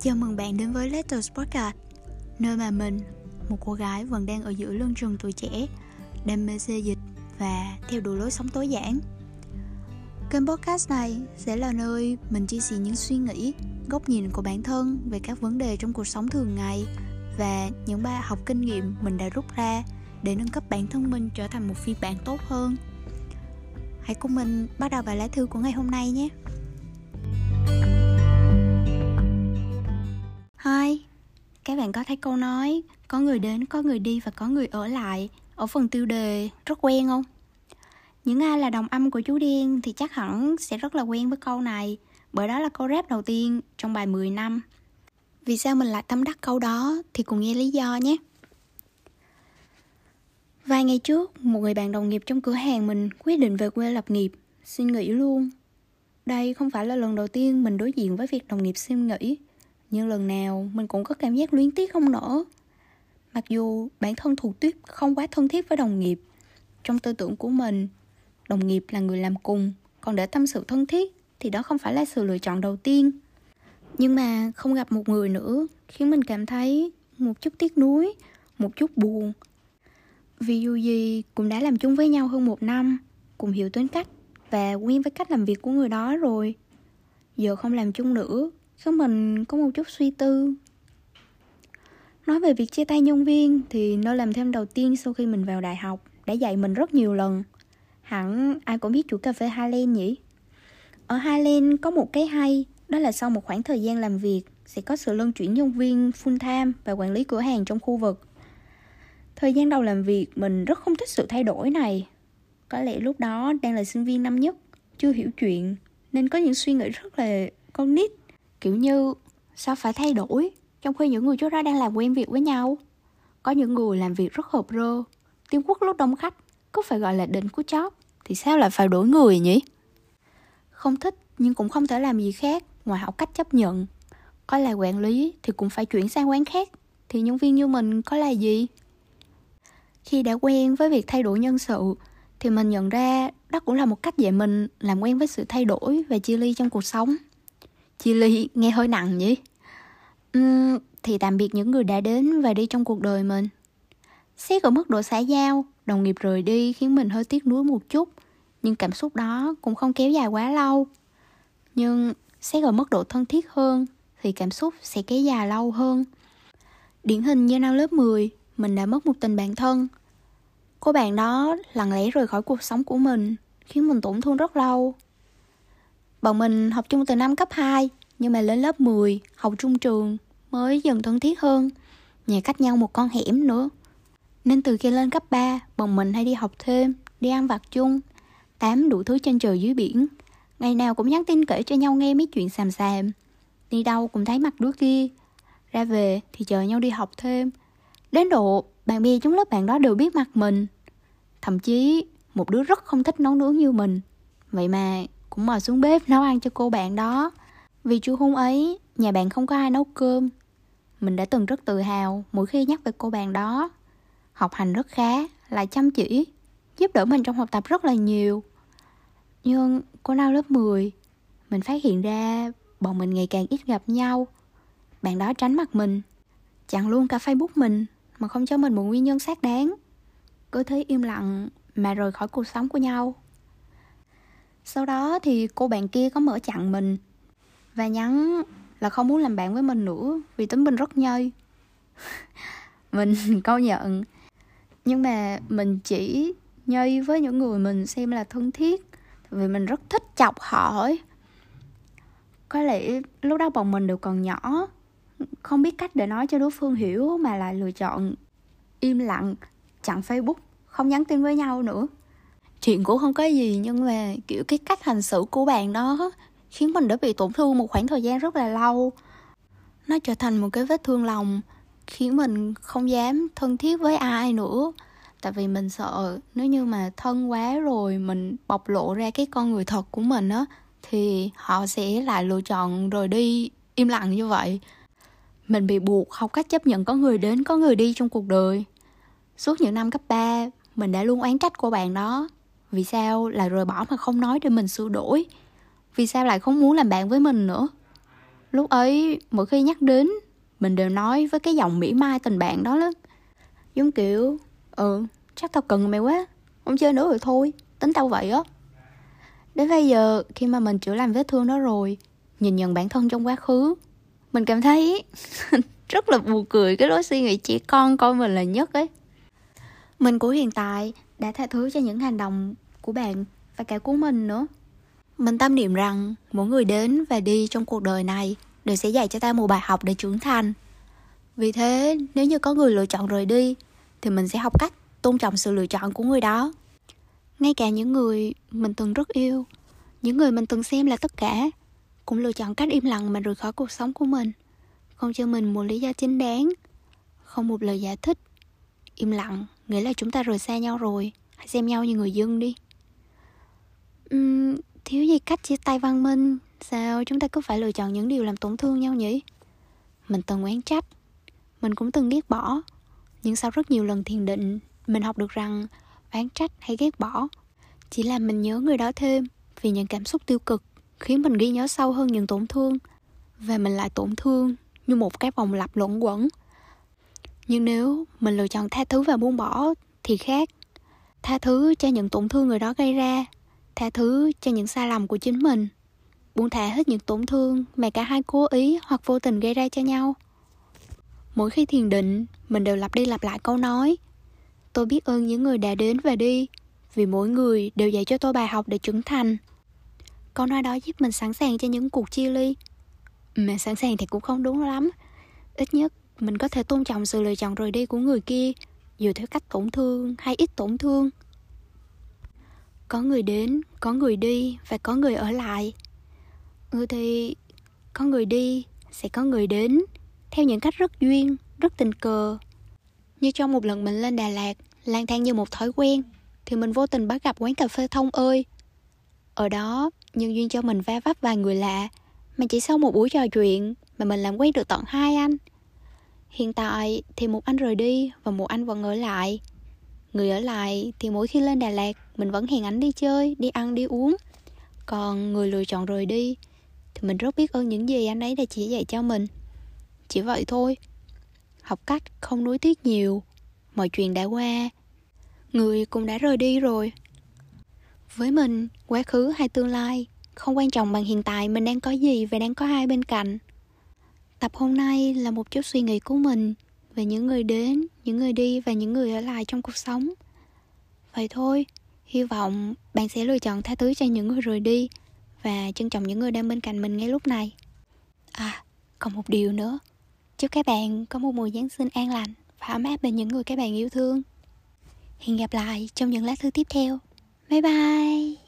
Chào mừng bạn đến với Letters Podcast Nơi mà mình, một cô gái vẫn đang ở giữa lưng trường tuổi trẻ Đam mê xê dịch và theo đuổi lối sống tối giản Kênh podcast này sẽ là nơi mình chia sẻ những suy nghĩ, góc nhìn của bản thân về các vấn đề trong cuộc sống thường ngày và những bài học kinh nghiệm mình đã rút ra để nâng cấp bản thân mình trở thành một phiên bản tốt hơn. Hãy cùng mình bắt đầu bài lá thư của ngày hôm nay nhé. Các bạn có thấy câu nói có người đến, có người đi và có người ở lại ở phần tiêu đề rất quen không? Những ai là đồng âm của chú Điên thì chắc hẳn sẽ rất là quen với câu này bởi đó là câu rap đầu tiên trong bài 10 năm. Vì sao mình lại tâm đắc câu đó thì cùng nghe lý do nhé. Vài ngày trước, một người bạn đồng nghiệp trong cửa hàng mình quyết định về quê lập nghiệp, xin nghỉ luôn. Đây không phải là lần đầu tiên mình đối diện với việc đồng nghiệp xin nghỉ, nhưng lần nào mình cũng có cảm giác luyến tiếc không nở. Mặc dù bản thân thủ tuyết không quá thân thiết với đồng nghiệp, trong tư tưởng của mình, đồng nghiệp là người làm cùng, còn để tâm sự thân thiết thì đó không phải là sự lựa chọn đầu tiên. Nhưng mà không gặp một người nữa khiến mình cảm thấy một chút tiếc nuối, một chút buồn. Vì dù gì cũng đã làm chung với nhau hơn một năm, cùng hiểu tính cách và quen với cách làm việc của người đó rồi. Giờ không làm chung nữa, khiến mình có một chút suy tư. Nói về việc chia tay nhân viên thì nơi làm thêm đầu tiên sau khi mình vào đại học đã dạy mình rất nhiều lần. Hẳn ai cũng biết chủ cà phê Highland nhỉ? Ở Highland có một cái hay, đó là sau một khoảng thời gian làm việc sẽ có sự luân chuyển nhân viên full time và quản lý cửa hàng trong khu vực. Thời gian đầu làm việc mình rất không thích sự thay đổi này. Có lẽ lúc đó đang là sinh viên năm nhất, chưa hiểu chuyện nên có những suy nghĩ rất là con nít. Kiểu như sao phải thay đổi trong khi những người trước đó đang làm quen việc với nhau. Có những người làm việc rất hợp rơ, tiếng Quốc lúc đông khách có phải gọi là đỉnh của chóp thì sao lại phải đổi người nhỉ? Không thích nhưng cũng không thể làm gì khác ngoài học cách chấp nhận. Có là quản lý thì cũng phải chuyển sang quán khác thì nhân viên như mình có là gì? Khi đã quen với việc thay đổi nhân sự thì mình nhận ra đó cũng là một cách dạy mình làm quen với sự thay đổi và chia ly trong cuộc sống. Chia ly nghe hơi nặng nhỉ? Uhm, thì tạm biệt những người đã đến và đi trong cuộc đời mình. Xét ở mức độ xã giao, đồng nghiệp rời đi khiến mình hơi tiếc nuối một chút, nhưng cảm xúc đó cũng không kéo dài quá lâu. Nhưng xét ở mức độ thân thiết hơn thì cảm xúc sẽ kéo dài lâu hơn. Điển hình như năm lớp 10, mình đã mất một tình bạn thân. Cô bạn đó lặng lẽ rời khỏi cuộc sống của mình, khiến mình tổn thương rất lâu. Bọn mình học chung từ năm cấp 2, nhưng mà lên lớp 10, học trung trường mới dần thân thiết hơn. Nhà cách nhau một con hẻm nữa. Nên từ khi lên cấp 3, bọn mình hay đi học thêm, đi ăn vặt chung, tám đủ thứ trên trời dưới biển. Ngày nào cũng nhắn tin kể cho nhau nghe mấy chuyện xàm xàm. Đi đâu cũng thấy mặt đứa kia. Ra về thì chờ nhau đi học thêm. Đến độ bạn bè trong lớp bạn đó đều biết mặt mình. Thậm chí một đứa rất không thích nấu nướng như mình. Vậy mà cũng mò xuống bếp nấu ăn cho cô bạn đó. Vì chú hôn ấy, nhà bạn không có ai nấu cơm. Mình đã từng rất tự hào mỗi khi nhắc về cô bạn đó. Học hành rất khá, lại chăm chỉ, giúp đỡ mình trong học tập rất là nhiều. Nhưng cô nào lớp 10, mình phát hiện ra bọn mình ngày càng ít gặp nhau. Bạn đó tránh mặt mình, chặn luôn cả Facebook mình mà không cho mình một nguyên nhân xác đáng. Cứ thế im lặng mà rời khỏi cuộc sống của nhau. Sau đó thì cô bạn kia có mở chặn mình và nhắn là không muốn làm bạn với mình nữa vì tính mình rất nhây mình câu nhận. Nhưng mà mình chỉ nhây với những người mình xem là thân thiết vì mình rất thích chọc họ ấy. Có lẽ lúc đó bọn mình đều còn nhỏ, Không biết cách để nói cho đối phương hiểu Mà lại lựa chọn im lặng Chặn Facebook, Không nhắn tin với nhau nữa Chuyện cũng không có gì, Nhưng mà, kiểu, cái cách hành xử của bạn đó Khiến mình đã bị tổn thương một khoảng thời gian rất là lâu. Nó trở thành một cái vết thương lòng, Khiến mình không dám thân thiết với ai nữa. Tại vì mình sợ nếu như mà thân quá rồi mình bộc lộ ra cái con người thật của mình á, thì họ sẽ lại lựa chọn rồi đi im lặng như vậy. Mình bị buộc học cách chấp nhận có người đến, có người đi trong cuộc đời. Suốt những năm cấp 3 mình đã luôn oán trách cô bạn đó vì sao lại rời bỏ mà không nói để mình sửa đổi vì sao lại không muốn làm bạn với mình nữa Lúc ấy, mỗi khi nhắc đến, mình đều nói với cái giọng mỉa mai tình bạn đó lắm. Giống kiểu, ừ, chắc tao cần mày quá, không chơi nữa rồi thôi, tính tao vậy á. Đến bây giờ, khi mà mình chữa lành vết thương đó rồi, nhìn nhận bản thân trong quá khứ, mình cảm thấy rất là buồn cười cái lối suy nghĩ chỉ con coi mình là nhất ấy. Mình của hiện tại đã tha thứ cho những hành động của bạn và cả của mình nữa. Mình tâm niệm rằng mỗi người đến và đi trong cuộc đời này đều sẽ dạy cho ta một bài học để trưởng thành. Vì thế, nếu như có người lựa chọn rời đi, thì mình sẽ học cách tôn trọng sự lựa chọn của người đó. Ngay cả những người mình từng rất yêu, những người mình từng xem là tất cả, cũng lựa chọn cách im lặng mà rời khỏi cuộc sống của mình. Không cho mình một lý do chính đáng, không một lời giải thích. Im lặng nghĩa là chúng ta rời xa nhau rồi, hãy xem nhau như người dân đi. Uhm, thiếu gì cách chia tay văn minh? Sao chúng ta cứ phải lựa chọn những điều làm tổn thương nhau nhỉ? Mình từng oán trách. Mình cũng từng ghét bỏ. Nhưng sau rất nhiều lần thiền định Mình học được rằng oán trách hay ghét bỏ Chỉ làm mình nhớ người đó thêm Vì những cảm xúc tiêu cực Khiến mình ghi nhớ sâu hơn những tổn thương. Và mình lại tổn thương Như một cái vòng lặp luẩn quẩn. Nhưng nếu mình lựa chọn tha thứ và buông bỏ Thì khác. Tha thứ cho những tổn thương người đó gây ra, tha thứ cho những sai lầm của chính mình. Buông thả hết những tổn thương mà cả hai cố ý hoặc vô tình gây ra cho nhau. Mỗi khi thiền định, mình đều lặp đi lặp lại câu nói, tôi biết ơn những người đã đến và đi, vì mỗi người đều dạy cho tôi bài học để trưởng thành. Câu nói đó giúp mình sẵn sàng cho những cuộc chia ly. Mà sẵn sàng thì cũng không đúng lắm. Ít nhất mình có thể tôn trọng sự lựa chọn rời đi của người kia, dù theo cách tổn thương hay ít tổn thương. Có người đến, có người đi và có người ở lại. Ừ thì có người đi sẽ có người đến, theo những cách rất duyên, rất tình cờ. Như trong một lần mình lên đà lạt, lang thang như một thói quen, thì mình vô tình bắt gặp quán cà phê thông ơi. Ở đó, nhân duyên cho mình va vấp vài người lạ, mà chỉ sau một buổi trò chuyện mà mình làm quen được tận hai anh hiện tại thì một anh rời đi và một anh vẫn ở lại. Người ở lại thì mỗi khi lên Đà Lạt Mình vẫn hẹn ảnh đi chơi, đi ăn, đi uống. Còn người lựa chọn rời đi Thì mình rất biết ơn những gì anh ấy đã chỉ dạy cho mình. Chỉ vậy thôi. Học cách không nuối tiếc nhiều. Mọi chuyện đã qua. Người cũng đã rời đi rồi. Với mình, quá khứ hay tương lai Không quan trọng bằng hiện tại mình đang có gì và đang có ai bên cạnh. Tập hôm nay là một chút suy nghĩ của mình về những người đến, những người đi và những người ở lại trong cuộc sống. Vậy thôi, hy vọng bạn sẽ lựa chọn tha thứ cho những người rời đi và trân trọng những người đang bên cạnh mình ngay lúc này. À, còn một điều nữa. Chúc các bạn có một mùa Giáng sinh an lành và ấm áp bên những người các bạn yêu thương. Hẹn gặp lại trong những lá thư tiếp theo. Bye bye!